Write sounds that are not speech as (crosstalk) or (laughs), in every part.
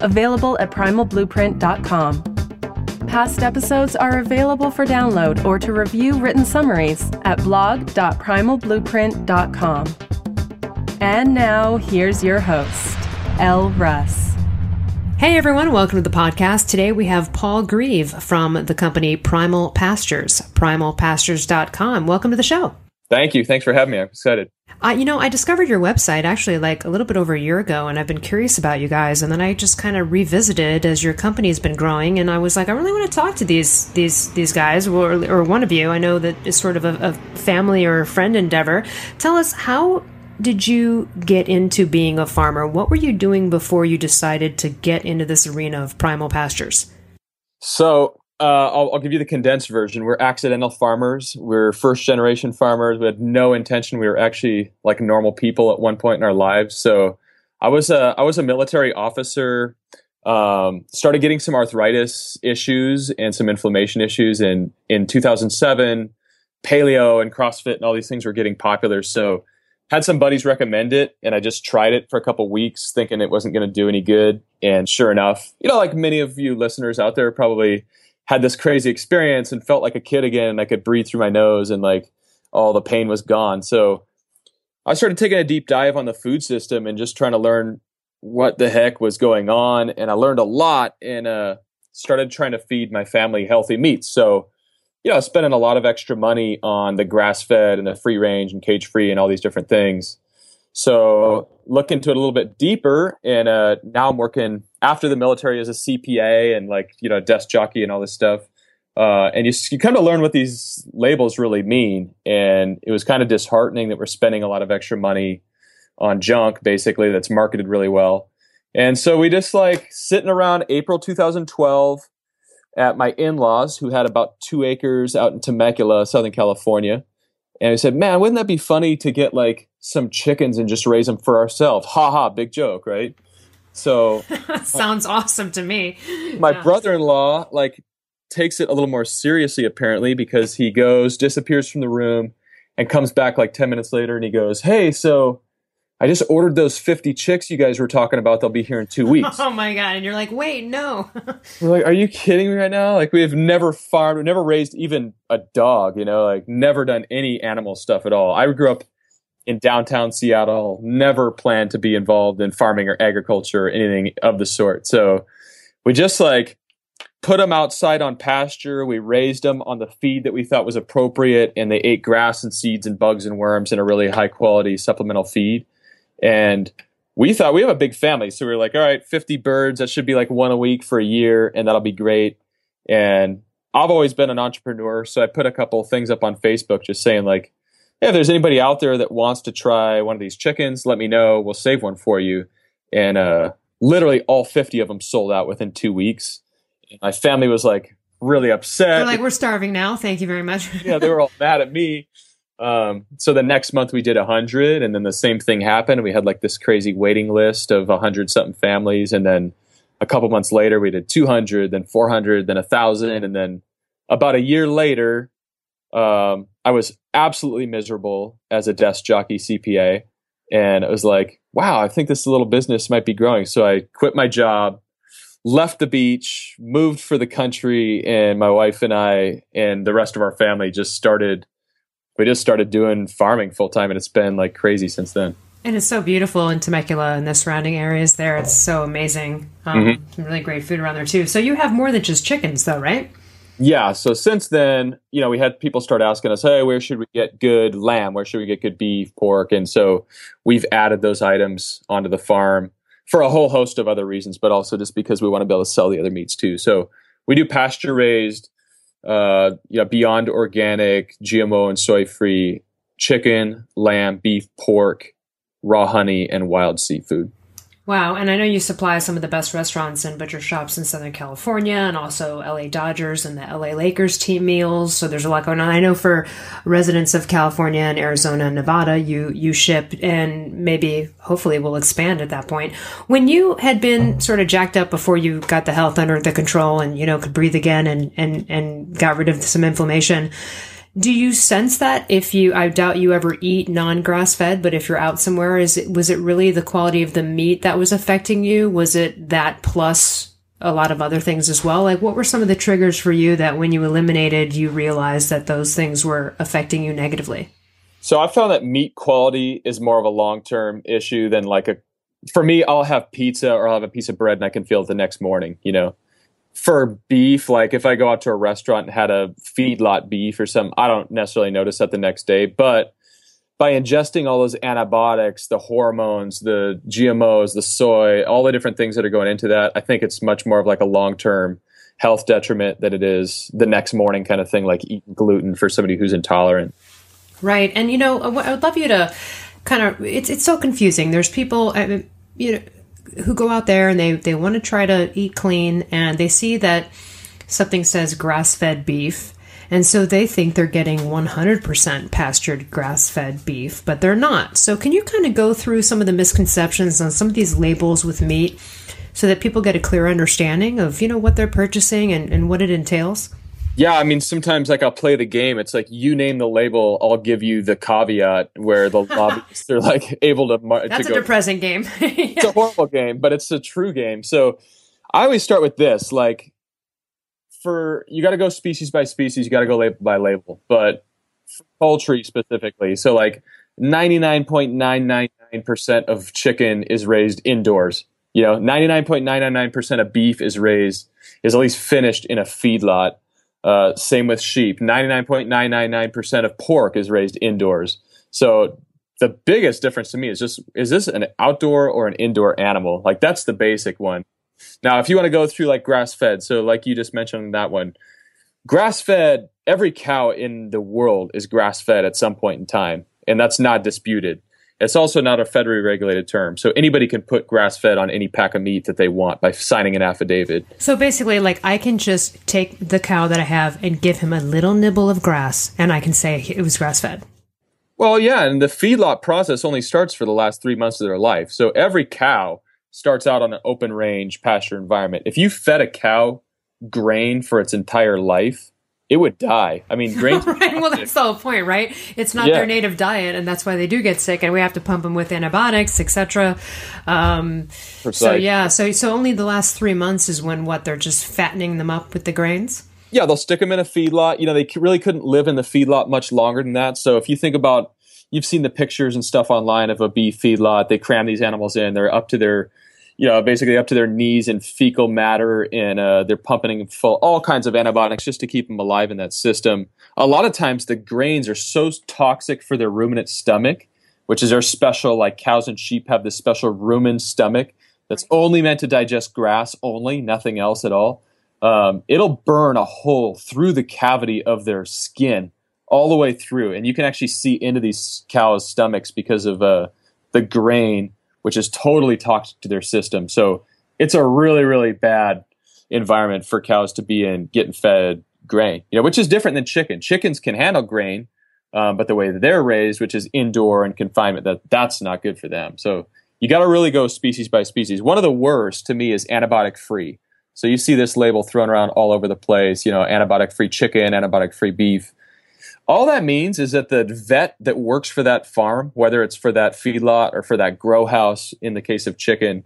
available at primalblueprint.com. Past episodes are available for download or to review written summaries at blog.primalblueprint.com. And now, here's your host, Elle Russ. Hey everyone, welcome to the podcast. Today we have Paul Greive from the company Primal Pastures, primalpastures.com. Welcome to the show. Thank you. Thanks for having me. I'm excited. You know, I discovered your website actually like a little bit over a year ago, and I've been curious about you guys. And then I just kind of revisited as your company's been growing, and I was like, I really want to talk to these these these guys or, or one of you. I know that it's sort of a, a family or a friend endeavor. Tell us how did you get into being a farmer? What were you doing before you decided to get into this arena of primal pastures? So, uh, I'll, I'll, give you the condensed version. We're accidental farmers. We're first generation farmers. We had no intention. We were actually like normal people at one point in our lives. So, I was a I was a military officer. Um, started getting some arthritis issues and some inflammation issues, in in 2007, paleo and CrossFit and all these things were getting popular. So had some buddies recommend it and I just tried it for a couple weeks thinking it wasn't going to do any good. And sure enough, you know, like many of you listeners out there probably had this crazy experience and felt like a kid again and I could breathe through my nose and like all the pain was gone. So I started taking a deep dive on the food system and just trying to learn what the heck was going on. And I learned a lot and uh, started trying to feed my family healthy meats. So you know, spending a lot of extra money on the grass fed and the free range and cage free and all these different things. So look into it a little bit deeper. And uh, now I'm working after the military as a CPA and like, you know, desk jockey and all this stuff. Uh, and you, you kind of learn what these labels really mean. And it was kind of disheartening that we're spending a lot of extra money on junk, basically, that's marketed really well. And so we just like sitting around April 2012 at my in-laws who had about two acres out in Temecula, Southern California. And I said, man, wouldn't that be funny to get like some chickens and just raise them for ourselves? Ha ha, big joke, right? So (laughs) sounds awesome to me. My yeah. brother-in-law like takes it a little more seriously apparently because he goes, disappears from the room and comes back like 10 minutes later and he goes, "Hey, so I just ordered those 50 chicks you guys were talking about. They'll be here in two (laughs) weeks. Oh my God. And you're like, wait, no. (laughs) we're like, are you kidding me right now? Like, we have never farmed, never raised even a dog, you know, like, never done any animal stuff at all. I grew up in downtown Seattle, never planned to be involved in farming or agriculture or anything of the sort. So we just like put them outside on pasture. We raised them on the feed that we thought was appropriate, and they ate grass and seeds and bugs and worms in a really high quality supplemental feed and we thought we have a big family. So we were like, all right, 50 birds. That should be like one a week for a year, and that'll be great. And I've always been an entrepreneur. So I put a couple things up on Facebook just saying, like, if there's anybody out there that wants to try one of these chickens, let me know. We'll save one for you. And uh, literally all 50 of them sold out within two weeks. My family was like really upset. They're like, we're starving now. Thank you very much. (laughs) yeah, they were all mad at me. Um, so the next month we did hundred, and then the same thing happened. We had like this crazy waiting list of hundred something families, and then a couple months later we did 200, then 400, then a thousand, and then about a year later, um, I was absolutely miserable as a desk jockey CPA, and it was like, wow, I think this little business might be growing. So I quit my job, left the beach, moved for the country, and my wife and I and the rest of our family just started we just started doing farming full time, and it's been like crazy since then. And it's so beautiful in Temecula and the surrounding areas there. It's so amazing. Um, mm-hmm. Some really great food around there too. So you have more than just chickens, though, right? Yeah. So since then, you know, we had people start asking us, "Hey, where should we get good lamb? Where should we get good beef, pork?" And so we've added those items onto the farm for a whole host of other reasons, but also just because we want to be able to sell the other meats too. So we do pasture raised uh, you know, beyond organic, GMO and soy free chicken, lamb, beef, pork, raw honey, and wild seafood. Wow, and I know you supply some of the best restaurants and butcher shops in Southern California and also LA Dodgers and the LA Lakers team meals. So there's a lot going on. I know for residents of California and Arizona and Nevada, you you ship and maybe hopefully will expand at that point. When you had been sort of jacked up before you got the health under the control and you know could breathe again and and and got rid of some inflammation, do you sense that if you, I doubt you ever eat non grass fed, but if you're out somewhere, is it, was it really the quality of the meat that was affecting you? Was it that plus a lot of other things as well? Like what were some of the triggers for you that when you eliminated, you realized that those things were affecting you negatively? So I found that meat quality is more of a long term issue than like a, for me, I'll have pizza or I'll have a piece of bread and I can feel it the next morning, you know? For beef, like if I go out to a restaurant and had a feedlot beef or something, I don't necessarily notice that the next day. But by ingesting all those antibiotics, the hormones, the GMOs, the soy, all the different things that are going into that, I think it's much more of like a long term health detriment than it is the next morning kind of thing, like eating gluten for somebody who's intolerant. Right. And, you know, I would love you to kind of, it's, it's so confusing. There's people, I mean, you know, who go out there and they, they want to try to eat clean and they see that something says grass fed beef. And so they think they're getting 100% pastured grass fed beef, but they're not. So, can you kind of go through some of the misconceptions on some of these labels with meat so that people get a clear understanding of, you know, what they're purchasing and, and what it entails? Yeah, I mean, sometimes like I'll play the game. It's like you name the label, I'll give you the caveat where the (laughs) lobbyists are like able to. That's to a go. depressing game. yeah. (laughs) It's a horrible game, but it's a true game. So I always start with this: like, for you got to go species by species, you got to go label by label, but poultry specifically. So like, ninety nine point nine nine nine percent of chicken is raised indoors. You know, ninety nine point nine nine nine percent of beef is raised is at least finished in a feedlot uh, same with sheep. 99.999% of pork is raised indoors. So the biggest difference to me is just is this an outdoor or an indoor animal? Like that's the basic one. Now, if you want to go through like grass fed, so like you just mentioned that one, grass fed, every cow in the world is grass fed at some point in time, and that's not disputed. It's also not a federally regulated term. So anybody can put grass fed on any pack of meat that they want by signing an affidavit. So basically, like I can just take the cow that I have and give him a little nibble of grass, and I can say it was grass fed. Well, yeah, and the feedlot process only starts for the last three months of their life. So every cow starts out on an open range pasture environment. If you fed a cow grain for its entire life, it would die. I mean, (laughs) grains. right. Well, that's the whole point, right? It's not yeah. their native diet, and that's why they do get sick, and we have to pump them with antibiotics, etc. Um, so yeah, so so only the last three months is when what they're just fattening them up with the grains. Yeah, they'll stick them in a feedlot. You know, they really couldn't live in the feedlot much longer than that. So if you think about, you've seen the pictures and stuff online of a beef feedlot. They cram these animals in. They're up to their you know, basically up to their knees in fecal matter, and uh, they're pumping full all kinds of antibiotics just to keep them alive in that system. A lot of times, the grains are so toxic for their ruminant stomach, which is their special. Like cows and sheep have this special rumen stomach that's only meant to digest grass only, nothing else at all. Um, it'll burn a hole through the cavity of their skin all the way through, and you can actually see into these cows' stomachs because of uh, the grain which is totally toxic to their system. So it's a really, really bad environment for cows to be in getting fed grain, you know, which is different than chicken. Chickens can handle grain, um, but the way that they're raised, which is indoor and confinement, that that's not good for them. So you got to really go species by species. One of the worst to me is antibiotic free. So you see this label thrown around all over the place, you know, antibiotic free chicken, antibiotic free beef. All that means is that the vet that works for that farm, whether it's for that feedlot or for that grow house in the case of chicken,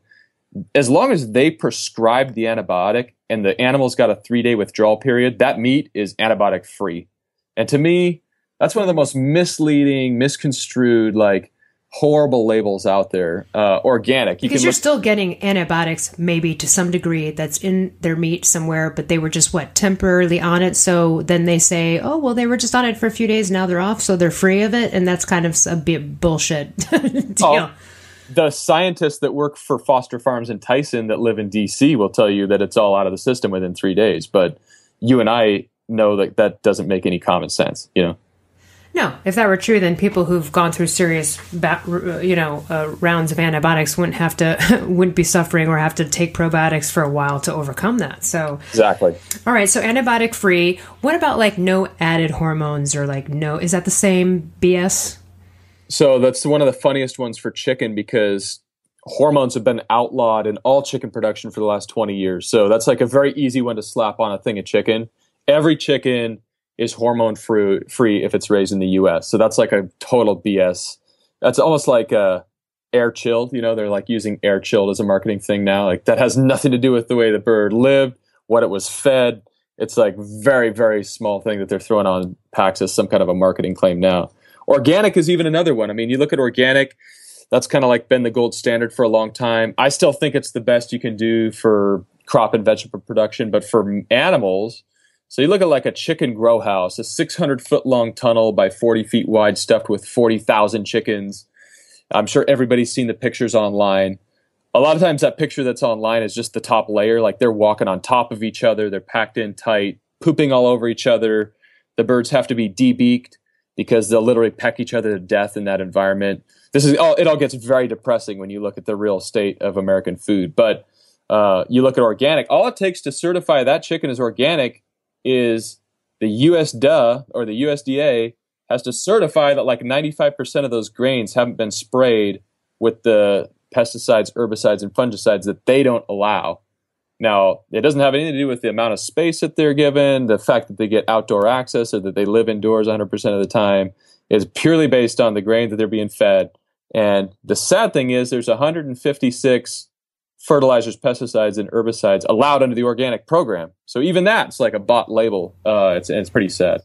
as long as they prescribed the antibiotic and the animal's got a three day withdrawal period, that meat is antibiotic free. And to me, that's one of the most misleading, misconstrued, like horrible labels out there. Uh, organic. You because you're look- still getting antibiotics, maybe to some degree, that's in their meat somewhere, but they were just what temporarily on it. So then they say, oh well, they were just on it for a few days, now they're off, so they're free of it, and that's kind of a bit bullshit (laughs) deal. Oh, the scientists that work for Foster Farms and Tyson that live in DC will tell you that it's all out of the system within three days, but you and I know that that doesn't make any common sense, you know. No, if that were true, then people who've gone through serious, you know, uh, rounds of antibiotics wouldn't have to (laughs) wouldn't be suffering or have to take probiotics for a while to overcome that. So exactly. All right, so antibiotic free. What about like no added hormones or like no? Is that the same BS? So that's one of the funniest ones for chicken because hormones have been outlawed in all chicken production for the last 20 years. So that's like a very easy one to slap on a thing of chicken. Every chicken is hormone free, free if it's raised in the U.S. So that's like a total BS. That's almost like uh, air chilled. You know, they're like using air chilled as a marketing thing now. Like that has nothing to do with the way the bird lived, what it was fed. It's like very very small thing that they're throwing on packs as some kind of a marketing claim now. Organic is even another one. I mean, you look at organic. That's kind of like been the gold standard for a long time. I still think it's the best you can do for crop and vegetable production, but for animals, so you look at like a chicken grow house, a 600 foot long tunnel by 40 feet wide, stuffed with 40,000 chickens. I'm sure everybody's seen the pictures online. A lot of times that picture that's online is just the top layer, like they're walking on top of each other, they're packed in tight, pooping all over each other. The birds have to be debeaked because they'll literally peck each other to death in that environment. This is all, it all gets very depressing when you look at the real state of American food. But uh, you look at organic, all it takes to certify that chicken is organic is the USDA or the USDA has to certify that like 95% of those grains haven't been sprayed with the pesticides, herbicides, and fungicides that they don't allow. Now, it doesn't have anything to do with the amount of space that they're given, the fact that they get outdoor access or that they live indoors 100% of the time. It's purely based on the grain that they're being fed. And the sad thing is, there's 156 fertilizers, pesticides, and herbicides allowed under the organic program. So even that's like a bot label. Uh, it's it's pretty sad.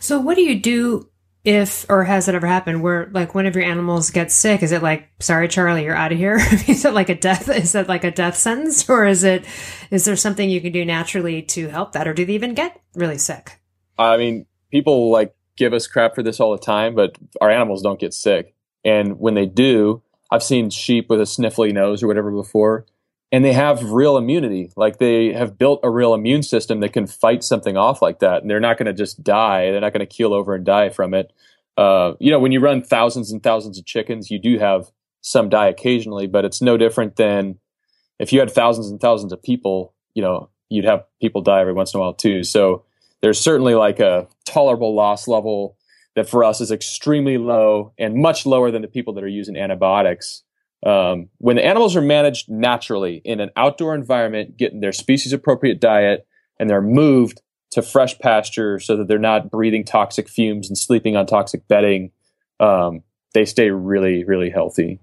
So what do you do if or has it ever happened where like one of your animals gets sick? Is it like sorry Charlie, you're out of here? (laughs) is it like a death? Is it like a death sentence, or is it is there something you can do naturally to help that, or do they even get really sick? I mean, people like give us crap for this all the time, but our animals don't get sick, and when they do, I've seen sheep with a sniffly nose or whatever before, and they have real immunity. Like they have built a real immune system that can fight something off like that, and they're not going to just die. They're not going to keel over and die from it. Uh, you know, when you run thousands and thousands of chickens, you do have some die occasionally, but it's no different than if you had thousands and thousands of people. You know, you'd have people die every once in a while too. So there's certainly like a tolerable loss level that for us is extremely low and much lower than the people that are using antibiotics. Um, when the animals are managed naturally in an outdoor environment, getting their species appropriate diet, and they're moved to fresh pasture so that they're not breathing toxic fumes and sleeping on toxic bedding, um, they stay really, really healthy.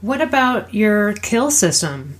What about your kill system?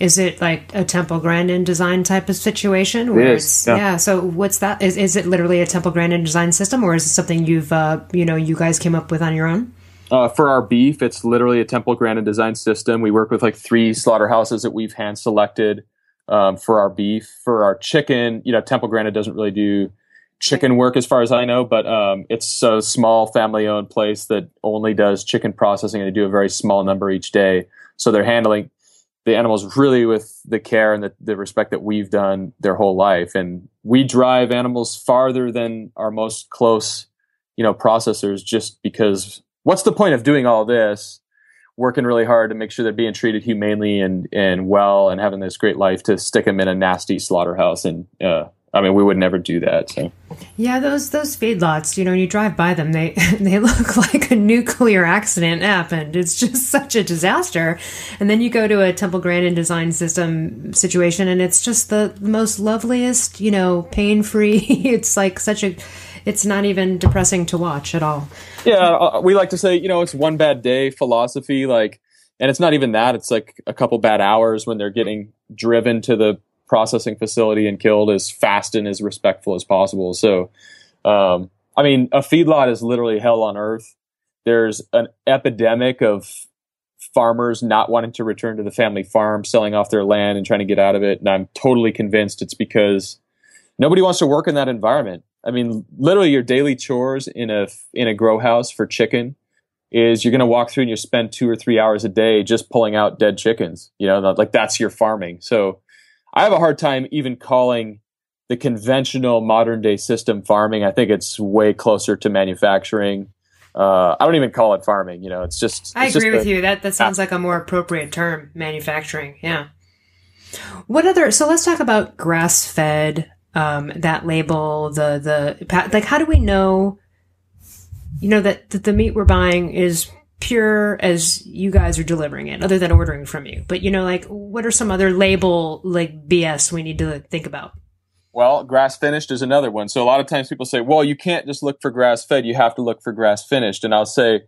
Is it like a Temple Grandin design type of situation? Where it is, it's, yeah. yeah. So what's that? Is, is it literally a Temple Grandin design system, or is it something you've uh, you know you guys came up with on your own? Uh, for our beef, it's literally a Temple Grandin design system. We work with like three slaughterhouses that we've hand selected um, for our beef. For our chicken, you know, Temple Grandin doesn't really do chicken work as far as I know, but um, it's a small family owned place that only does chicken processing and they do a very small number each day. So they're handling the animals really with the care and the, the respect that we've done their whole life. And we drive animals farther than our most close, you know, processors just because what's the point of doing all this, working really hard to make sure they're being treated humanely and, and well and having this great life to stick them in a nasty slaughterhouse and, uh, I mean, we would never do that. So. Yeah, those those feedlots, you know, when you drive by them, they (laughs) they look like a nuclear accident happened. It's just (laughs) such a disaster. And then you go to a Temple Grandin design system situation, and it's just the most loveliest, you know, pain free. (laughs) it's like such a, it's not even depressing to watch at all. Yeah, uh, we like to say, you know, it's one bad day philosophy, like, and it's not even that. It's like a couple bad hours when they're getting driven to the processing facility and killed as fast and as respectful as possible. So, um, I mean, a feedlot is literally hell on earth. There's an epidemic of farmers not wanting to return to the family farm, selling off their land and trying to get out of it. And I'm totally convinced it's because nobody wants to work in that environment. I mean, literally your daily chores in a in a grow house for chicken is you're going to walk through and you spend two or three hours a day just pulling out dead chickens. You know, like that's your farming. So I have a hard time even calling the conventional modern day system farming. I think it's way closer to manufacturing. Uh, I don't even call it farming. You know, it's just. I agree just with a- you. That that sounds like a more appropriate term, manufacturing. Yeah. What other? So let's talk about grass fed. Um, that label, the the like, how do we know? You know that, that the meat we're buying is pure as you guys are delivering it, other than ordering from you. But you know, like, what are some other label like BS we need to think about? Well, grass finished is another one. So a lot of times people say, well, you can't just look for grass fed, you have to look for grass finished. And I'll say,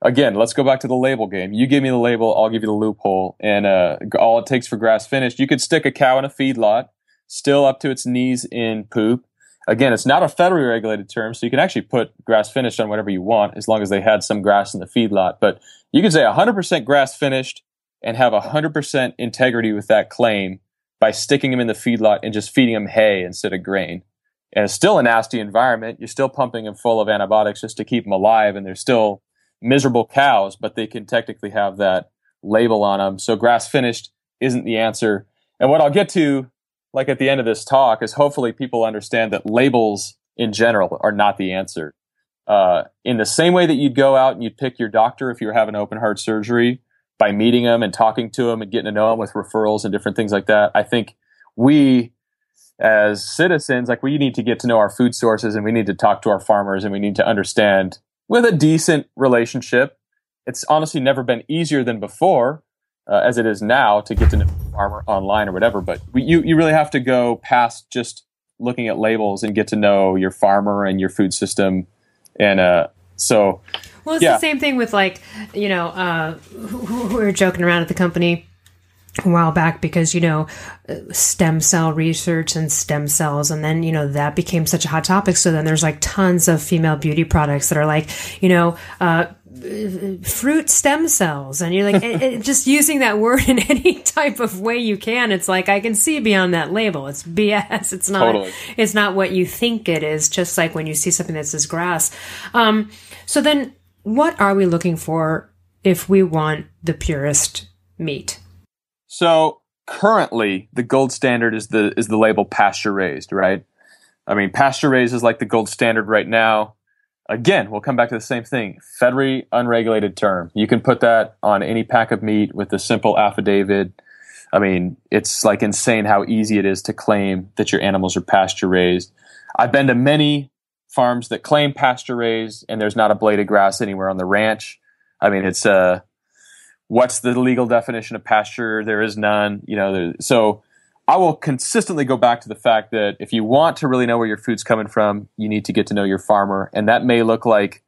again, let's go back to the label game. You give me the label, I'll give you the loophole. And uh, all it takes for grass finished, you could stick a cow in a feedlot, still up to its knees in poop. Again, it's not a federally regulated term, so you can actually put grass finished on whatever you want as long as they had some grass in the feedlot. But you can say 100% grass finished and have 100% integrity with that claim by sticking them in the feedlot and just feeding them hay instead of grain. And it's still a nasty environment. You're still pumping them full of antibiotics just to keep them alive, and they're still miserable cows, but they can technically have that label on them. So grass finished isn't the answer. And what I'll get to, like at the end of this talk, is hopefully people understand that labels in general are not the answer. Uh, in the same way that you'd go out and you'd pick your doctor if you were having open heart surgery, by meeting them and talking to them and getting to know them with referrals and different things like that. I think we as citizens, like we need to get to know our food sources and we need to talk to our farmers and we need to understand with a decent relationship. It's honestly never been easier than before, uh, as it is now to get to know a farmer online or whatever. But we, you, you really have to go past just looking at labels and get to know your farmer and your food system. And, uh, so Well, it's Yeah. the same thing with like you know uh, we were joking around at the company a while back because you know stem cell research and stem cells and then you know that became such a hot topic so then there's like tons of female beauty products that are like you know uh, fruit stem cells and you're like it, it- just using that word in (laughs) any type of way you can it's like i can see beyond that label it's bs it's not Totally. it's not what you think it is just like when you see something that says grass um, so then what are we looking for if we want the purest meat So currently, the gold standard is the is the label pasture raised, right? I mean, pasture raised is like the gold standard right now. Again, we'll come back to the same thing. Federally unregulated term. You can put that on any pack of meat with a simple affidavit. I mean, it's like insane how easy it is to claim that your animals are pasture raised. I've been to many farms that claim pasture raised, and there's not a blade of grass anywhere on the ranch. I mean, it's uh, what's the legal definition of pasture? There is none. You know, so I will consistently go back to the fact that if you want to really know where your food's coming from, you need to get to know your farmer, and that may look like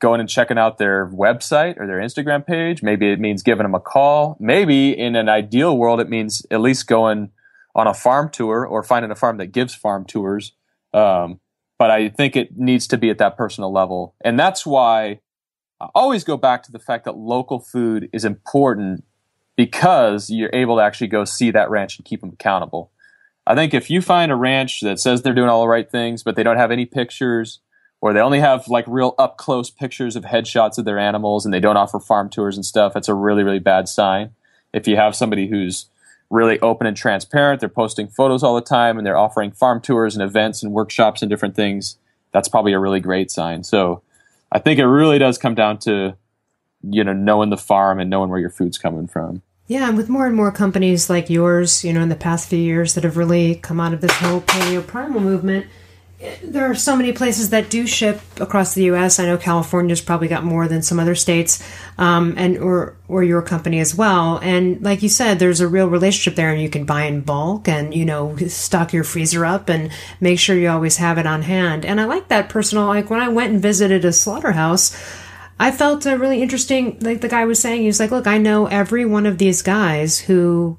going and checking out their website or their Instagram page. Maybe it means giving them a call. Maybe in an ideal world, it means at least going on a farm tour or finding a farm that gives farm tours. Um, but I think it needs to be at that personal level, and that's why I always go back to the fact that local food is important because you're able to actually go see that ranch and keep them accountable. I think if you find a ranch that says they're doing all the right things, but they don't have any pictures, or they only have like real up close pictures of headshots of their animals and they don't offer farm tours and stuff, that's a really, really bad sign. If you have somebody who's really open and transparent, they're posting photos all the time and they're offering farm tours and events and workshops and different things, that's probably a really great sign. So I think it really does come down to, you know, knowing the farm and knowing where your food's coming from. Yeah, and with more and more companies like yours, you know, in the past few years that have really come out of this whole paleo primal movement, eh, there are so many places that do ship across the U.S. I know California's probably got more than some other states, um, and or or your company as well. And like you said, there's a real relationship there, and you can buy in bulk, and you know, stock your freezer up, and make sure you always have it on hand. And I like that personal. Like when I went and visited a slaughterhouse. I felt uh, really interesting. Like the guy was saying, he was like, "Look, I know every one of these guys who,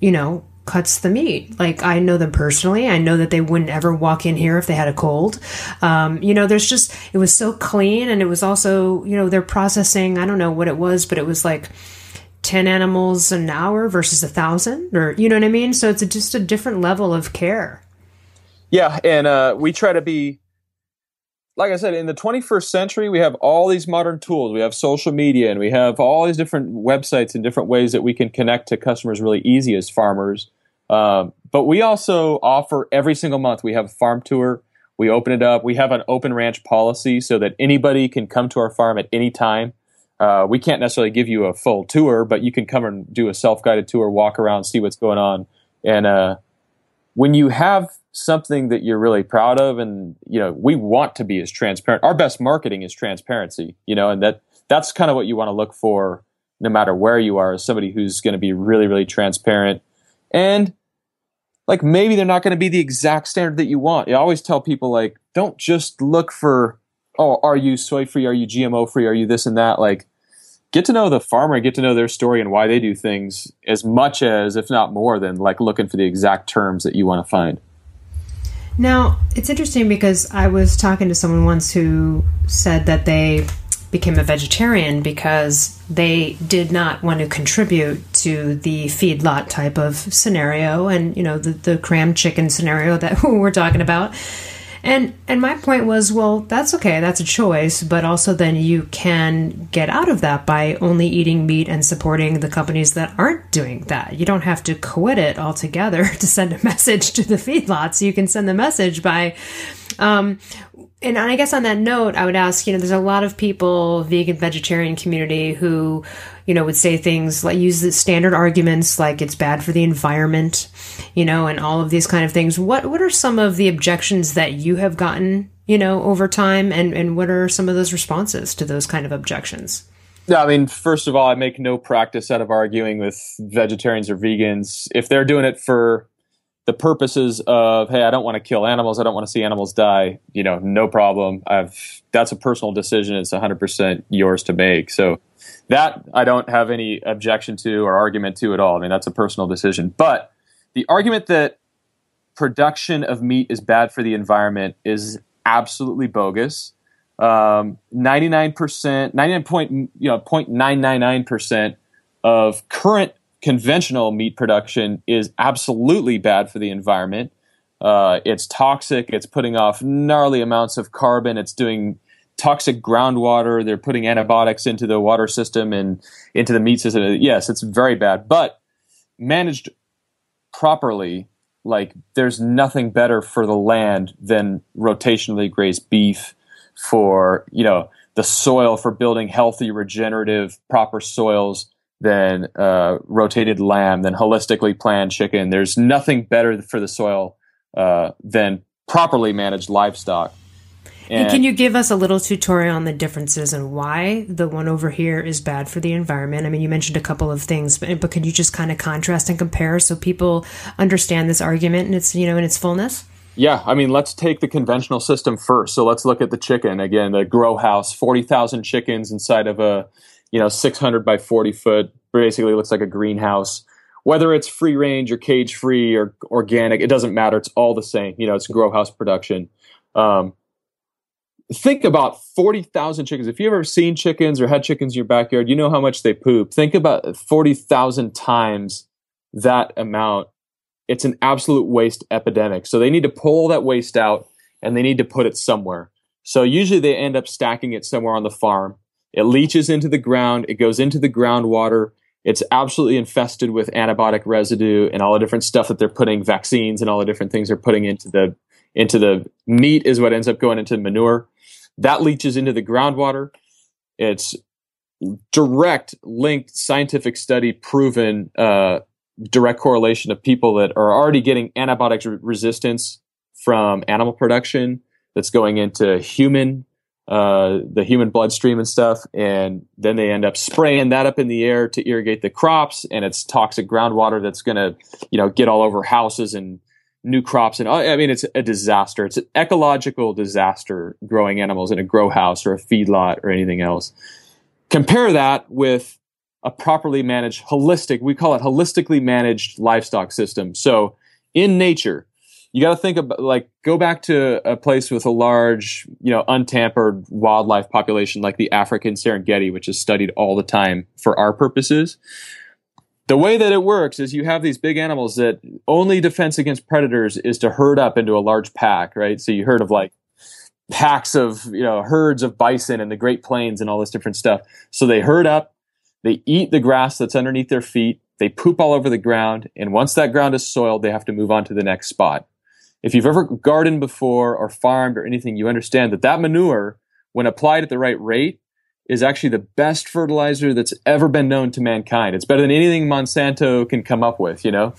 you know, cuts the meat. Like I know them personally. I know that they wouldn't ever walk in here if they had a cold. Um, you know, there's just it was so clean, and it was also, you know, they're processing. I don't know what it was, but it was like." 10 animals an hour versus a thousand or you know what i mean so it's a, just a different level of care Yeah, and uh, we try to be, like I said, in the 21st century, we have all these modern tools. We have social media, and we have all these different websites and different ways that we can connect to customers really easy as farmers. Um, but we also offer every single month. We have a farm tour. We open it up. We have an open ranch policy so that anybody can come to our farm at any time. Uh, we can't necessarily give you a full tour, but you can come and do a self guided tour, walk around, see what's going on. And uh, when you have something that you're really proud of, and you know, we want to be as transparent. Our best marketing is transparency, you know, and that that's kind of what you want to look for, no matter where you are, as somebody who's going to be really, really transparent and like maybe they're not going to be the exact standard that you want. I always tell people like, don't just look for, oh, are you soy free? Are you GMO free? Are you this and that? Like, get to know the farmer, get to know their story and why they do things as much as, if not more than like looking for the exact terms that you want to find. Now, it's interesting because I was talking to someone once who said that they became a vegetarian because they did not want to contribute to the feedlot type of scenario and you know the, the crammed chicken scenario that (laughs) we're talking about and and my point was well that's okay that's a choice but also then you can get out of that by only eating meat and supporting the companies that aren't doing that. You don't have to quit it altogether (laughs) to send a message to the feedlots. You can send the message by um, and I guess on that note, I would ask, you know, there's a lot of people, vegan, vegetarian community who, you know, would say things like use the standard arguments like it's bad for the environment, you know, and all of these kind of things. What what are some of the objections that you have gotten, you know, over time and, and what are some of those responses to those kind of objections? Yeah, I mean, first of all, I make no practice out of arguing with vegetarians or vegans. If they're doing it for the purposes of hey i don't want to kill animals i don't want to see animals die you know no problem. I've that's a personal decision it's 100% yours to make. So that i don't have any objection to or argument to at all. I mean that's a personal decision. But the argument that production of meat is bad for the environment is absolutely bogus. Um, 99% 99 point you know 0.999% of current conventional meat production is absolutely bad for the environment. Uh, it's toxic. It's putting off gnarly amounts of carbon. It's doing toxic groundwater. They're putting antibiotics into the water system and into the meat system. Yes, it's very bad, but managed properly, like there's nothing better for the land than rotationally grazed beef for, you know, the soil for building healthy, regenerative, proper soils than uh, rotated lamb, than holistically planned chicken. There's nothing better for the soil uh, than properly managed livestock. And, and, can you give us a little tutorial on the differences and why the one over here is bad for the environment? I mean, you mentioned a couple of things, but, but could you just kind of contrast and compare so people understand this argument and its you know in its fullness? Yeah, I mean, let's take the conventional system first. So let's look at the chicken again. The grow house, forty thousand chickens inside of a you know, 600 by 40 foot, basically looks like a greenhouse. Whether it's free range or cage free or organic, it doesn't matter. It's all the same. You know, it's grow house production. Um, think about 40,000 chickens. If you've ever seen chickens or had chickens in your backyard, you know how much they poop. Think about 40,000 times that amount. It's an absolute waste epidemic. So they need to pull that waste out and they need to put it somewhere. So usually they end up stacking it somewhere on the farm. It leaches into the ground. It goes into the groundwater. It's absolutely infested with antibiotic residue and all the different stuff that they're putting, vaccines and all the different things they're putting into the into the meat is what ends up going into manure. That leaches into the groundwater. It's direct linked scientific study proven uh, direct correlation of people that are already getting antibiotic resistance from animal production that's going into human uh, the human bloodstream and stuff, and then they end up spraying that up in the air to irrigate the crops, and it's toxic groundwater that's going to, you know, get all over houses and new crops, and I mean, it's a disaster. It's an ecological disaster growing animals in a grow house or a feedlot or anything else. Compare that with a properly managed, holistic, we call it holistically managed livestock system. So in nature, you got to think about like go back to a place with a large, you know, untampered wildlife population like the African Serengeti, which is studied all the time for our purposes. The way that it works is you have these big animals that only defense against predators is to herd up into a large pack, right? So you heard of like packs of, you know, herds of bison and the Great Plains and all this different stuff. So they herd up, they eat the grass that's underneath their feet, they poop all over the ground. And once that ground is soiled, they have to move on to the next spot. If you've ever gardened before or farmed or anything, you understand that that manure, when applied at the right rate, is actually the best fertilizer that's ever been known to mankind. It's better than anything Monsanto can come up with, you know?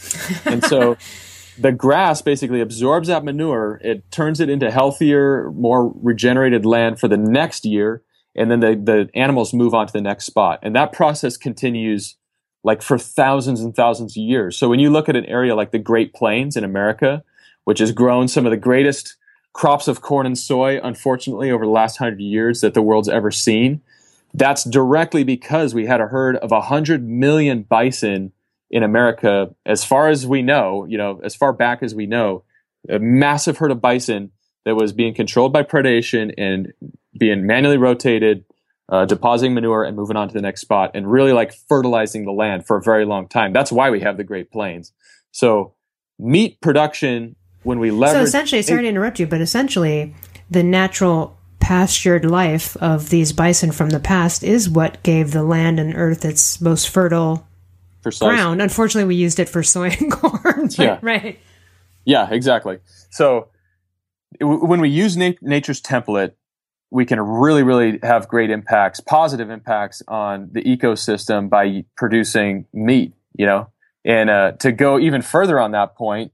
And so (laughs) the grass basically absorbs that manure, it turns it into healthier, more regenerated land for the next year, and then the, the animals move on to the next spot. And that process continues like for thousands and thousands of years. So when you look at an area like the Great Plains in America, which has grown some of the greatest crops of corn and soy, unfortunately, over the last hundred years that the world's ever seen, that's directly because we had a herd of 100 million bison in America, as far as we know, you know, as far back as we know, a massive herd of bison that was being controlled by predation and being manually rotated, uh, depositing manure and moving on to the next spot and really like fertilizing the land for a very long time. That's why we have the Great Plains. So meat production, when we leverage. So essentially, sorry to interrupt you, but essentially the natural pastured life of these bison from the past is what gave the land and earth its most fertile Precisely. ground. Unfortunately, we used it for soy and (laughs) corn. yeah. Right. Yeah, exactly. So w- when we use na- nature's template, we can really, really have great impacts, positive impacts on the ecosystem by producing meat, you know? And uh, to go even further on that point,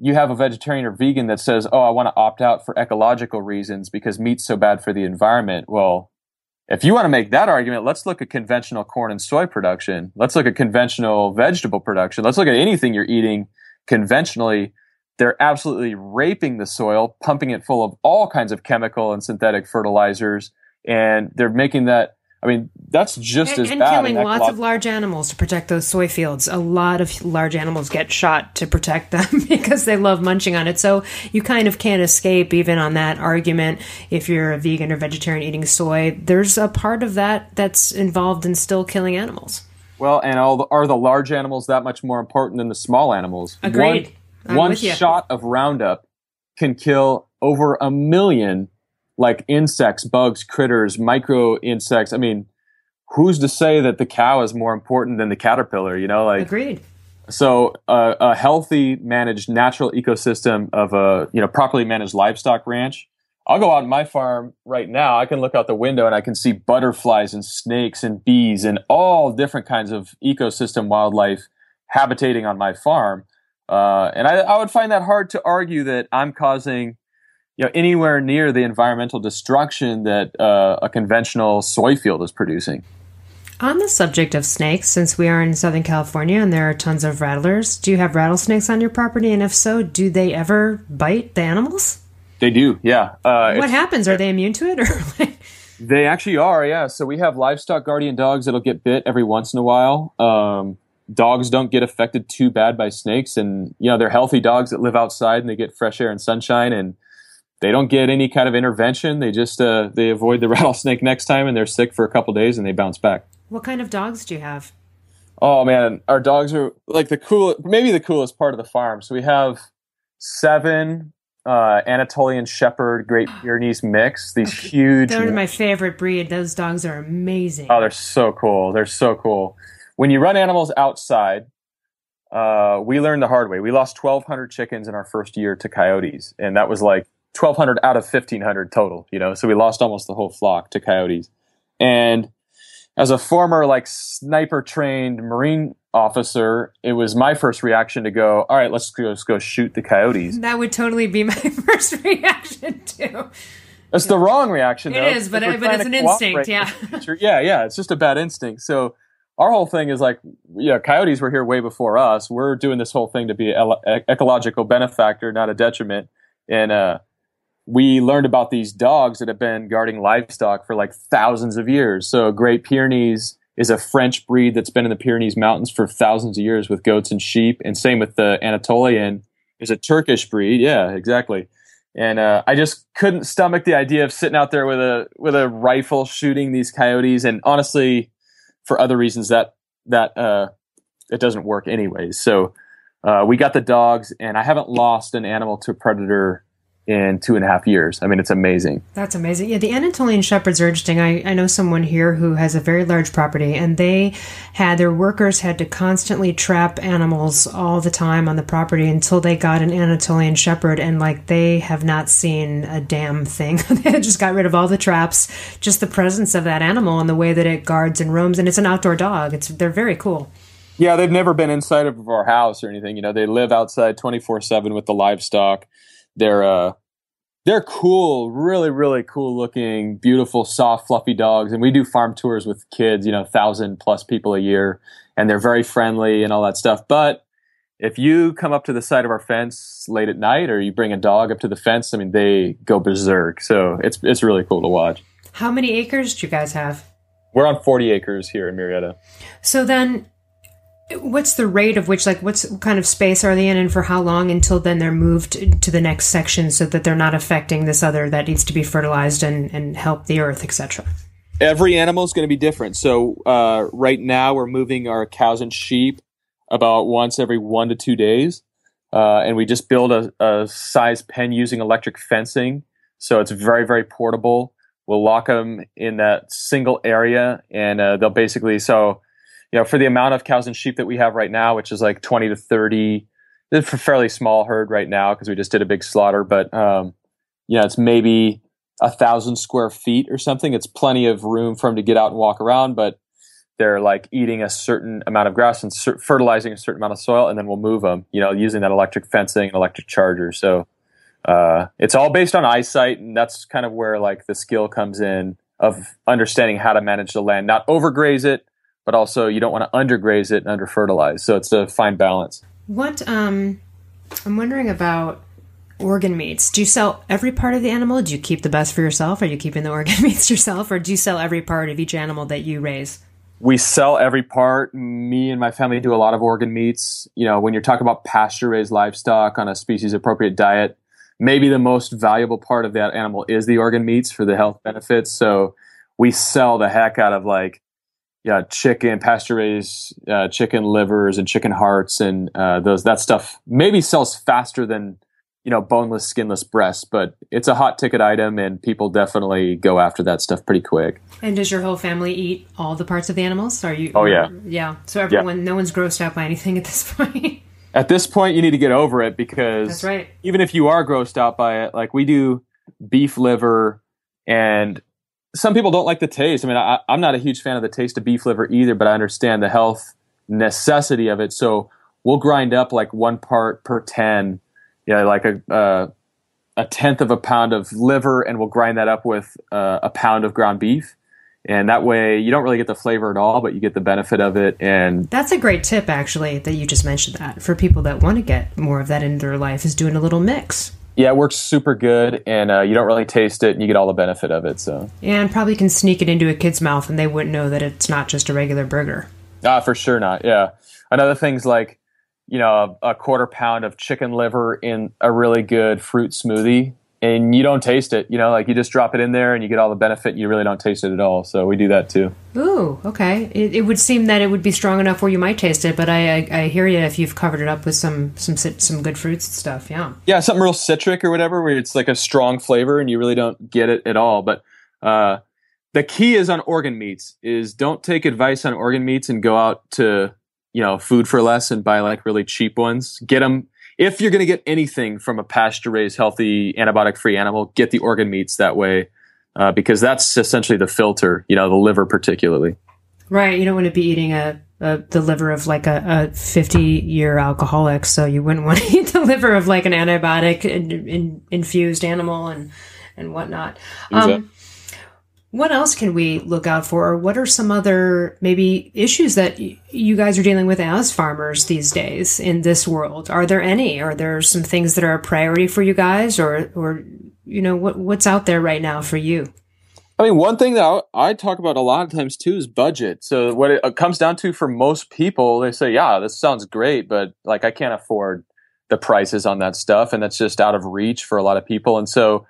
you have a vegetarian or vegan that says, Oh, I want to opt out for ecological reasons because meat's so bad for the environment. Well, if you want to make that argument, let's look at conventional corn and soy production. Let's look at conventional vegetable production. Let's look at anything you're eating conventionally. They're absolutely raping the soil, pumping it full of all kinds of chemical and synthetic fertilizers, and they're making that I mean, that's just and, as and bad. killing lots of large animals to protect those soy fields. A lot of large animals get shot to protect them (laughs) because they love munching on it. So you kind of can't escape even on that argument. If you're a vegan or vegetarian eating soy, there's a part of that that's involved in still killing animals. Well, and the, are the large animals that much more important than the small animals? Agreed. One, one shot of Roundup can kill over a million like insects, bugs, critters, micro insects. I mean, who's to say that the cow is more important than the caterpillar? You know, like agreed. So uh, a healthy, managed natural ecosystem of a you know properly managed livestock ranch. I'll go out on my farm right now. I can look out the window and I can see butterflies and snakes and bees and all different kinds of ecosystem wildlife habitating on my farm. Uh, and I, I would find that hard to argue that I'm causing you know anywhere near the environmental destruction that uh, a conventional soy field is producing. On the subject of snakes, since we are in Southern California and there are tons of rattlers, do you have rattlesnakes on your property? And if so, do they ever bite the animals? They do, yeah. Uh, what happens? Are they immune to it, or? (laughs) they actually are, yeah. So we have livestock guardian dogs that'll get bit every once in a while. Um, dogs don't get affected too bad by snakes, and you know they're healthy dogs that live outside and they get fresh air and sunshine and they don't get any kind of intervention. They just uh, they avoid the (laughs) rattlesnake next time, and they're sick for a couple days, and they bounce back. What kind of dogs do you have? Oh man, our dogs are like the cool, maybe the coolest part of the farm. So we have seven uh, Anatolian Shepherd Great (gasps) Pyrenees mix. These okay. huge. They're my favorite breed. Those dogs are amazing. Oh, they're so cool. They're so cool. When you run animals outside, uh, we learned the hard way. We lost 1,200 chickens in our first year to coyotes, and that was like 1200 out of 1500 total, you know, so we lost almost the whole flock to coyotes. And as a former like sniper trained Marine officer, it was my first reaction to go, all right, let's go, let's go shoot the coyotes. That would totally be (laughs) my first reaction too. That's the wrong reaction. Though, it is, but, but it's an instinct. Yeah. (laughs) yeah. Yeah. It's just a bad instinct. So our whole thing is like, yeah, coyotes were here way before us. We're doing this whole thing to be an ecological benefactor, not a detriment. And, uh, we learned about these dogs that have been guarding livestock for like thousands of years. So Great Pyrenees is a French breed that's been in the Pyrenees Mountains for thousands of years with goats and sheep. And same with the Anatolian is a Turkish breed. Yeah, exactly. And uh, I just couldn't stomach the idea of sitting out there with a with a rifle shooting these coyotes. And honestly, for other reasons, that that uh, it doesn't work anyways. So uh, we got the dogs, and I haven't lost an animal to a predator in two and a half years. I mean, it's amazing. That's amazing. Yeah, the Anatolian Shepherds are interesting. I, I know someone here who has a very large property, and they had their workers had to constantly trap animals all the time on the property until they got an Anatolian Shepherd, and like they have not seen a damn thing. (laughs) they just got rid of all the traps, just the presence of that animal and the way that it guards and roams, and it's an outdoor dog. It's they're very cool. Yeah, they've never been inside of our house or anything. You know, they live outside twenty four seven with the livestock they're uh, they're cool, really, really cool looking, beautiful, soft, fluffy dogs. And we do farm tours with kids, you know, thousand plus people a year, and they're very friendly and all that stuff. But if you come up to the side of our fence late at night, or you bring a dog up to the fence, I mean, they go berserk. So it's it's really cool to watch. How many acres do you guys have? We're on 40 acres here in Murrieta. So then what's the rate of which like what's what kind of space are they in and for how long until then they're moved to the next section so that they're not affecting this other that needs to be fertilized and, and help the earth etc every animal is going to be different. So uh, right now we're moving our cows and sheep about once every one to two days. Uh, and we just build a, a size pen using electric fencing. So it's very very portable. We'll lock them in that single area and uh, they'll basically so you know, for the amount of cows and sheep that we have right now, which is like 20 to 30, it's a fairly small herd right now because we just did a big slaughter, but, um, you know, it's maybe a thousand square feet or something. It's plenty of room for them to get out and walk around, but they're like eating a certain amount of grass andcer- fertilizing a certain amount of soil, and then we'll move them, you know, using that electric fencing and electric charger. So, uh, it's all based on eyesight, and that's kind of where like the skill comes in of understanding how to manage the land, not overgraze it, but also you don't want to undergraze it and underfertilize. So it's a fine balance. What um, I'm wondering about organ meats. Do you sell every part of the animal? Do you keep the best for yourself? Are you keeping the (laughs) organ meats yourself, or do you sell every part of each animal that you raise? We sell every part. Me and my family do a lot of organ meats. You know, when you're talking about pasture raised livestock on a species appropriate diet, maybe the most valuable part of that animal is the organ meats for the health benefits. So we sell the heck out of like yeah, chicken, pasture raised uh, chicken livers and chicken hearts and uh, those that stuff maybe sells faster than you know boneless, skinless breasts, but it's a hot ticket item and people definitely go after that stuff pretty quick. And does your whole family eat all the parts of the animals? Are you? Oh yeah, yeah. So everyone, yeah. no one's grossed out by anything at this (laughs) point. at this point, you need to get over it because that's right. Even if you are grossed out by it, like we do beef liver and some people don't like the taste. I mean, I, am not a huge fan of the taste of beef liver either, but I understand the health necessity of it. So we'll grind up like one part per 10, you know, like a, a tenth of a pound of liver, and we'll grind that up with uh, a pound of ground beef. And that way, you don't really get the flavor at all, but you get the benefit of it. And that's a great tip, actually, that you just mentioned that for people that want to get more of that into their life is doing a little mix. Yeah, it works super good, and uh, you don't really taste it, and you get all the benefit of it. So, and probably can sneak it into a kid's mouth, and they wouldn't know that it's not just a regular burger. Ah, for sure not. Yeah, another thing's like, you know, a, a quarter pound of chicken liver in a really good fruit smoothie and you don't taste it. You know, like you just drop it in there and you get all the benefit. And you really don't taste it at all. So we do that too. Ooh, okay. It, it would seem that it would be strong enough where you might taste it, but I, I, I hear you if you've covered it up with some some some good fruits and stuff. Yeah. Yeah, something real citric or whatever, where it's like a strong flavor and you really don't get it at all. But uh, the key is on organ meats. Is don't take advice on organ meats and go out to you know food for less and buy like really cheap ones. Get them if you're going to get anything from a pasture raised, healthy, antibiotic free animal, get the organ meats that way uh, because that's essentially the filter, you know, the liver particularly. Right. You don't want to be eating a, a the liver of like a, a 50 year alcoholic. So you wouldn't (laughs) want to eat the liver of like an antibiotic in, in, infused animal and, and whatnot. Exactly. What else can we look out for, or what are some other maybe issues that y- you guys are dealing with as farmers these days in this world? Are there any? Are there some things that are a priority for you guys, or or you know what what's out there right now for you? I mean, one thing that I, talk about a lot of times too is budget. So what it comes down to for most people, they say, "Yeah, this sounds great, but like I can't afford the prices on that stuff, and that's just out of reach for a lot of people." And so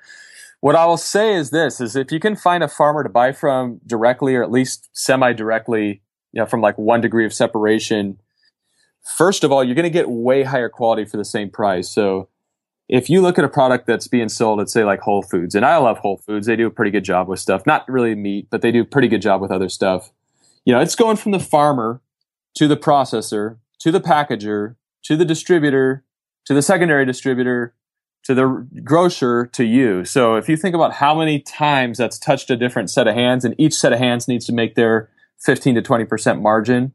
what I will say is this: is if you can find a farmer to buy from directly, or at least semi-directly, you know, from like one degree of separation. First of all, you're going to get way higher quality for the same price. So if you look at a product that's being sold at say like Whole Foods, and I love Whole Foods, they do a pretty good job with stuff. Not really meat, but they do a pretty good job with other stuff. You know, it's going from the farmer to the processor to the packager to the distributor to the secondary distributor to the grocer to you. So if you think about how many times that's touched a different set of hands and each set of hands needs to make their 15 to 20% margin,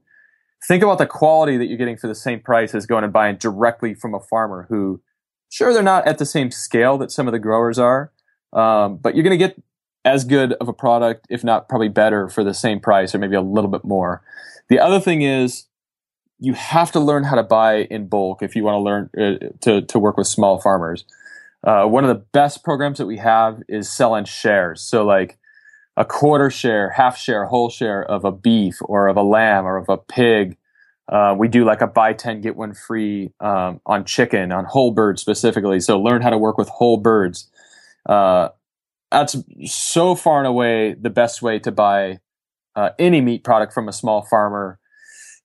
think about the quality that you're getting for the same price as going and buying directly from a farmer who Sure, they're not at the same scale that some of the growers are, um, but you're going to get as good of a product, if not probably better, for the same price or maybe a little bit more. The other thing is you have to learn how to buy in bulk if you want to learn uh, to to work with small farmers. Uh, one of the best programs that we have is sell selling shares. So like a quarter share, half share, whole share of a beef or of a lamb or of a pig uh, we do like a buy 10, get one free um, on chicken, on whole birds specifically. So learn how to work with whole birds. Uh, that's so far and away the best way to buy uh, any meat product from a small farmer.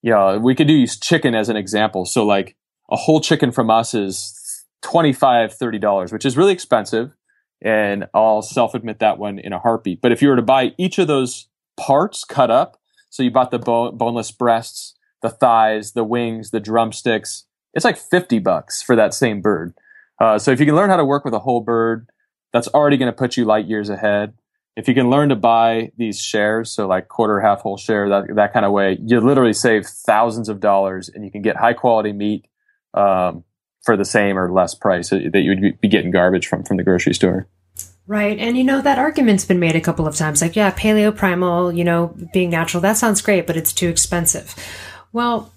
Yeah, we could do use chicken as an example. So like a whole chicken from us is 25 $30, which is really expensive. And I'll self admit that one in a heartbeat. But if you were to buy each of those parts cut up, so you bought the boneless breasts, the thighs, the wings, the drumsticks. It's like 50 bucks for that same bird. Uh, so if you can learn how to work with a whole bird, that's already going to put you light years ahead. If you can learn to buy these shares, so like quarter, half whole share, that, that kind of way, you literally save thousands of dollars and you can get high quality meat, um, for the same or less price that you would be getting garbage from, from the grocery store. Right. And you know, that argument's been made a couple of times. Like, yeah, paleo primal, you know, being natural, that sounds great, but it's too expensive. Well,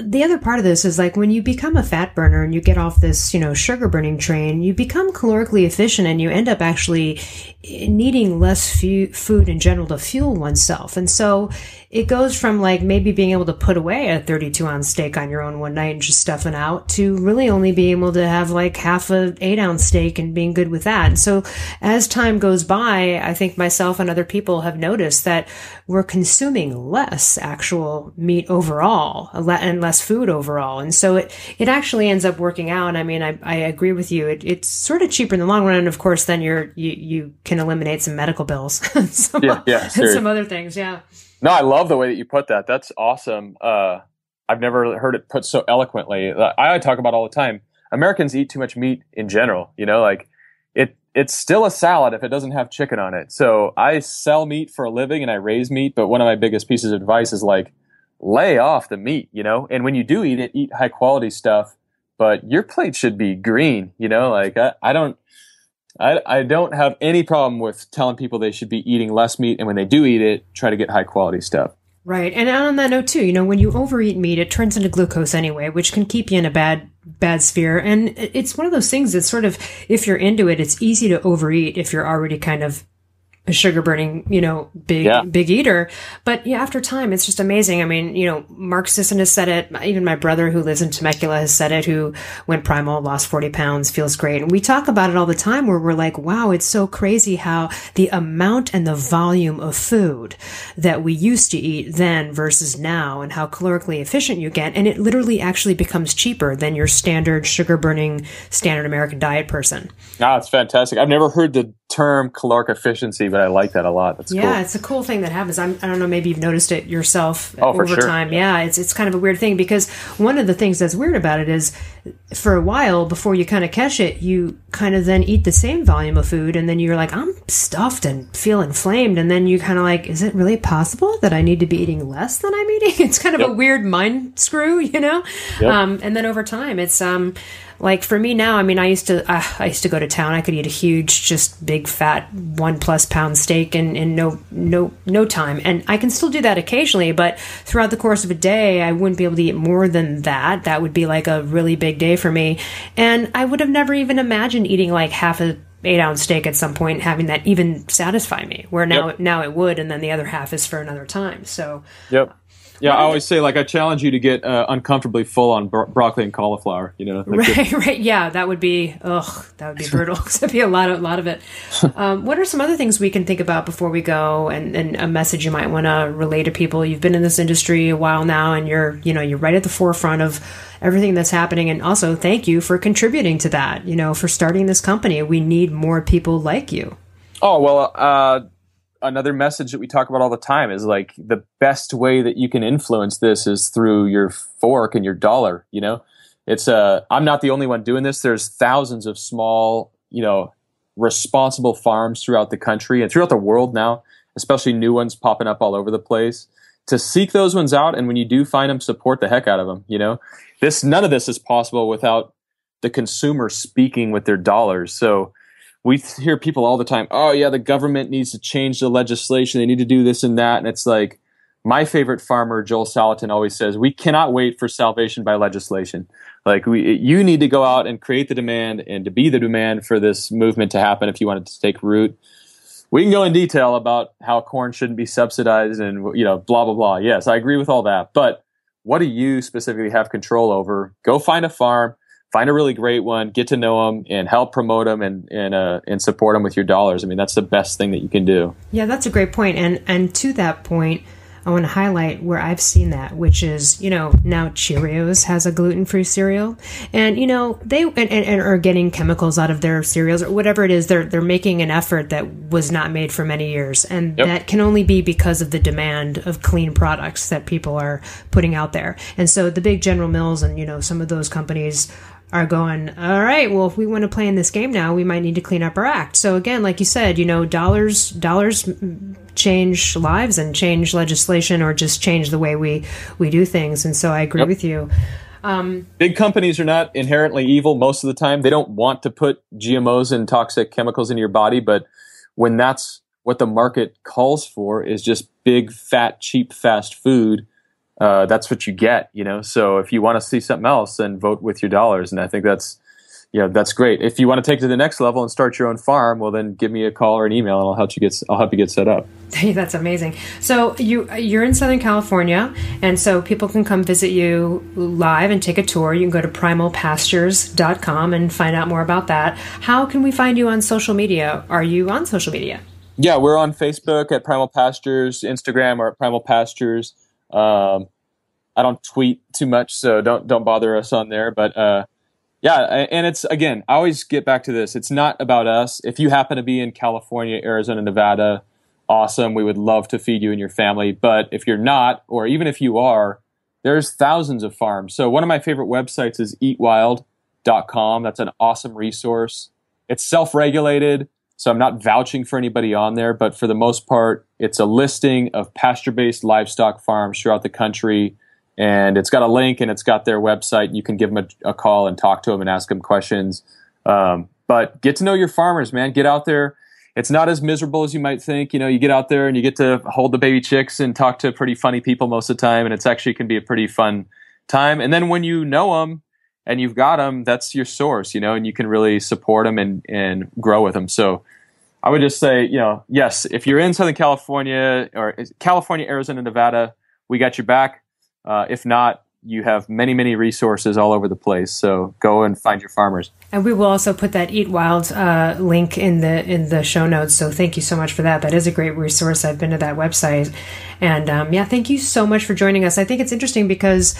the other part of this is like when you become a fat burner and you get off this, you know, sugar burning train, you become calorically efficient and you end up actually needing less food in general to fuel oneself. And so it goes from like maybe being able to put away a 32 ounce steak on your own one night and just stuffing out to really only being able to have like half a eight ounce steak and being good with that. And so as time goes by, I think myself and other people have noticed that we're consuming less actual meat overall and less food overall. And so it, it actually ends up working out. I mean, I, I agree with you. It, it's sort of cheaper in the long run. And of course, then you're, you, you can eliminate some medical bills (laughs) some, yeah, yeah, (laughs) and some other things. Yeah. No, I love the way that you put that. That's awesome. Uh, I've never heard it put so eloquently. I talk about all the time. Americans eat too much meat in general. You know, like it. It's still a salad if it doesn't have chicken on it. So I sell meat for a living and I raise meat. But one of my biggest pieces of advice is like, lay off the meat. You know, and when you do eat it, eat high quality stuff. But your plate should be green. You know, like I, I don't. I, I don't have any problem with telling people they should be eating less meat, and when they do eat it, try to get high quality stuff. Right, and on that note too, you know, when you overeat meat, it turns into glucose anyway, which can keep you in a bad bad sphere. And it's one of those things that sort of, if you're into it, it's easy to overeat if you're already kind of a sugar burning, you know, big, yeah. big eater. But yeah, after time, it's just amazing. I mean, you know, Mark Sisson has said it. Even my brother who lives in Temecula has said it, who went primal, lost 40 pounds, feels great. And we talk about it all the time where we're like, wow, it's so crazy how the amount and the volume of food that we used to eat then versus now and how calorically efficient you get. And it literally actually becomes cheaper than your standard sugar burning, standard American diet person. Ah, it's fantastic. I've never heard the term caloric efficiency, but I like that a lot. That's yeah, cool. it's a cool thing that happens. I'm, I do not know, maybe you've noticed it yourself oh, over sure. time. Yeah, it's it's kind of a weird thing because one of the things that's weird about it is for a while before you kind of catch it, you kind of then eat the same volume of food and then you're like, I'm stuffed and feel inflamed. And then you kind of like, is it really possible that I need to be eating less than I'm eating? (laughs) It's kind of yep. a weird mind screw, you know? Yep. Um, and then over time, it's, um, like for me now, I mean, I used to, uh, I used to go to town. I could eat a huge, just big fat one plus pound steak in, in no, no, no time. And I can still do that occasionally, but throughout the course of a day, I wouldn't be able to eat more than that. That would be like a really big day for me. And I would have never even imagined eating like half a eight ounce steak at some point, having that even satisfy me. Where now, yep. now it would, and then the other half is for another time. So, yep. Yeah, I always say like I challenge you to get uh, uncomfortably full on bro- broccoli and cauliflower. You know, like right, (laughs) right, yeah, that would be ugh, that would be brutal. (laughs) (laughs) That'd be a lot of a lot of it. Um, what are some other things we can think about before we go, and, and a message you might want to relay to people? You've been in this industry a while now, and you're you know you're right at the forefront of everything that's happening. And also, thank you for contributing to that. You know, for starting this company, we need more people like you. Oh well, uh, another message that we talk about all the time is like the best way that you can influence this is through your fork and your dollar you know? It's uh i'm not the only one doing this. There's thousands of small you know responsible farms throughout the country and throughout the world now especially new ones popping up all over the place. To seek those ones out and when you do find them support the heck out of them you know? This none of this is possible without the consumer speaking with their dollars. So we hear people all the time, oh yeah, the government needs to change the legislation. They need to do this and that. And it's like my favorite farmer, Joel Salatin, always says, we cannot wait for salvation by legislation. Like we, you need to go out and create the demand and to be the demand for this movement to happen if you want it to take root. We can go in detail about how corn shouldn't be subsidized and you know blah blah blah. Yes, I agree with all that. But what do you specifically have control over? Go find a farm find a really great one, get to know them, and help promote them and and uh, and support them with your dollars. I mean, that's the best thing that you can do. Yeah, that's a great point. And and to that point, I want to highlight where I've seen that, which is you know now Cheerios has a gluten free cereal, and you know they and, and, and, are getting chemicals out of their cereals or whatever it is. They're they're making an effort that was not made for many years, and yep. that can only be because of the demand of clean products that people are putting out there. And so the big General Mills and you know some of those companies are going, all right, well, if we want to play in this game now, we might need to clean up our act. So again, like you said, you know, dollars dollars change lives and change legislation or just change the way we we do things. And so I agree yep. with you. Um, Big companies are not inherently evil most of the time. They don't want to put GMOs and toxic chemicals into your body, but when that's what the market calls for is just big, fat, cheap, fast food uh, that's what you get, you know. So if you want to see something else, then vote with your dollars, and I think that's you know that's great. If you want to take it to the next level and start your own farm, well then give me a call or an email, and I'll help you get I'll help you get set up. (laughs) that's amazing. So you you're in Southern California, and so people can come visit you live and take a tour. You can go to primalpastures.com and find out more about that. How can we find you on social media? Are you on social media? Yeah, we're on Facebook at Primal Pastures, Instagram or at Primal Pastures. Um, I don't tweet too much, so don't don't bother us on there. But uh, yeah, and it's again, I always get back to this. It's not about us. If you happen to be in California, Arizona, Nevada, awesome. We would love to feed you and your family. But if you're not, or even if you are, there's thousands of farms. So one of my favorite websites is eatwild.com. That's an awesome resource. It's self-regulated. So I'm not vouching for anybody on there, but for the most part, it's a listing of pasture based livestock farms throughout the country. And it's got a link and it's got their website. You can give them a, a call and talk to them and ask them questions. Um, but get to know your farmers, man. Get out there. It's not as miserable as you might think. You know, you get out there and you get to hold the baby chicks and talk to pretty funny people most of the time. And it's actually can be a pretty fun time. And then when you know them, and you've got them, that's your source, you know, and you can really support them and, and grow with them. So I would just say, you know, yes, if you're in Southern California or California, Arizona, Nevada, we got your back. Uh, if not, you have many, many resources all over the place. So go and find your farmers. And we will also put that Eat Wild uh, link in the in the show notes. So thank you so much for that. That is a great resource. I've been to that website, and um, yeah, thank you so much for joining us. I think it's interesting because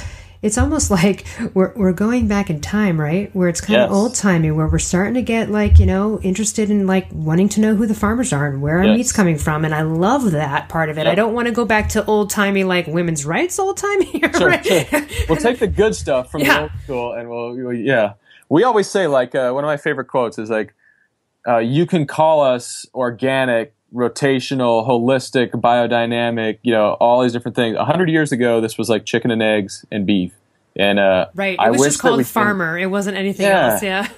it's almost (laughs) like we're, we're going back in time, right? Where it's kind yes. of old timey, where we're starting to get like, you know, interested in like wanting to know who the farmers are and where our yes. meat's coming from. And I love that part of it. Yep. I don't want to go back to old timey, like women's rights old timey. (laughs) Sure, right? sure. We'll take the good stuff from yeah. the old school and we'll, we'll, yeah. We always say, like, uh, one of my favorite quotes is like, uh, you can call us organic, rotational, holistic, biodynamic, you know, all these different things. A hundred years ago, this was like chicken and eggs and beef. And uh, right, it I was just called farmer. Can, it wasn't anything yeah, else. Yeah,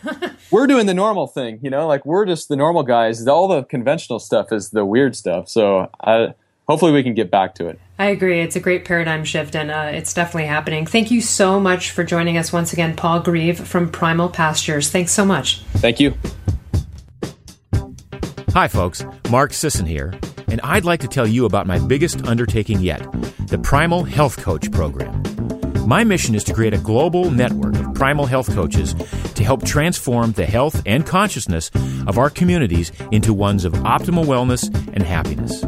(laughs) we're doing the (laughs) normal thing, you know, like we're just the normal guys. All the conventional stuff is the weird stuff. So I, hopefully, we can get back to it. I agree. It's a great paradigm shift, and uh, it's definitely happening. Thank you so much for joining us once again, Paul Greive from Primal Pastures. Thanks so much. Thank you. Hi, folks. Mark Sisson here. and I'd like to tell you about my biggest undertaking yet the Primal Health Coach Program. My mission is to create a global network of primal health coaches to help transform the health and consciousness of our communities into ones of optimal wellness and happiness.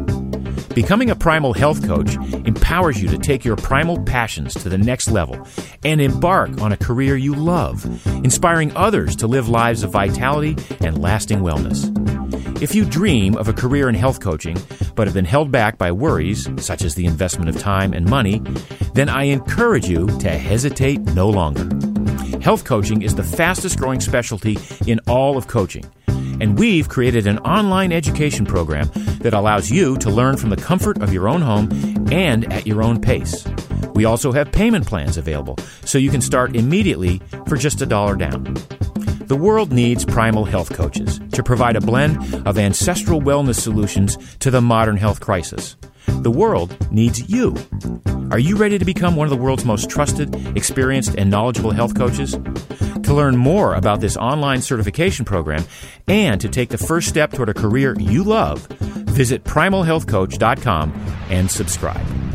Becoming a primal health coach empowers you to take your primal passions to the next level and embark on a career you love, inspiring others to live lives of vitality and lasting wellness. If you dream of a career in health coaching, but have been held back by worries, such as the investment of time and money, then I encourage you to hesitate no longer. Health coaching is the fastest growing specialty in all of coaching. And we've created an online education program that allows you to learn from the comfort of your own home and at your own pace. We also have payment plans available, so you can start immediately for just a dollar down. The world needs primal health coaches to provide a blend of ancestral wellness solutions to the modern health crisis. The world needs you. Are you ready to become one of the world's most trusted, experienced, and knowledgeable health coaches? To learn more about this online certification program and to take the first step toward a career you love, visit primalhealthcoach.com and subscribe.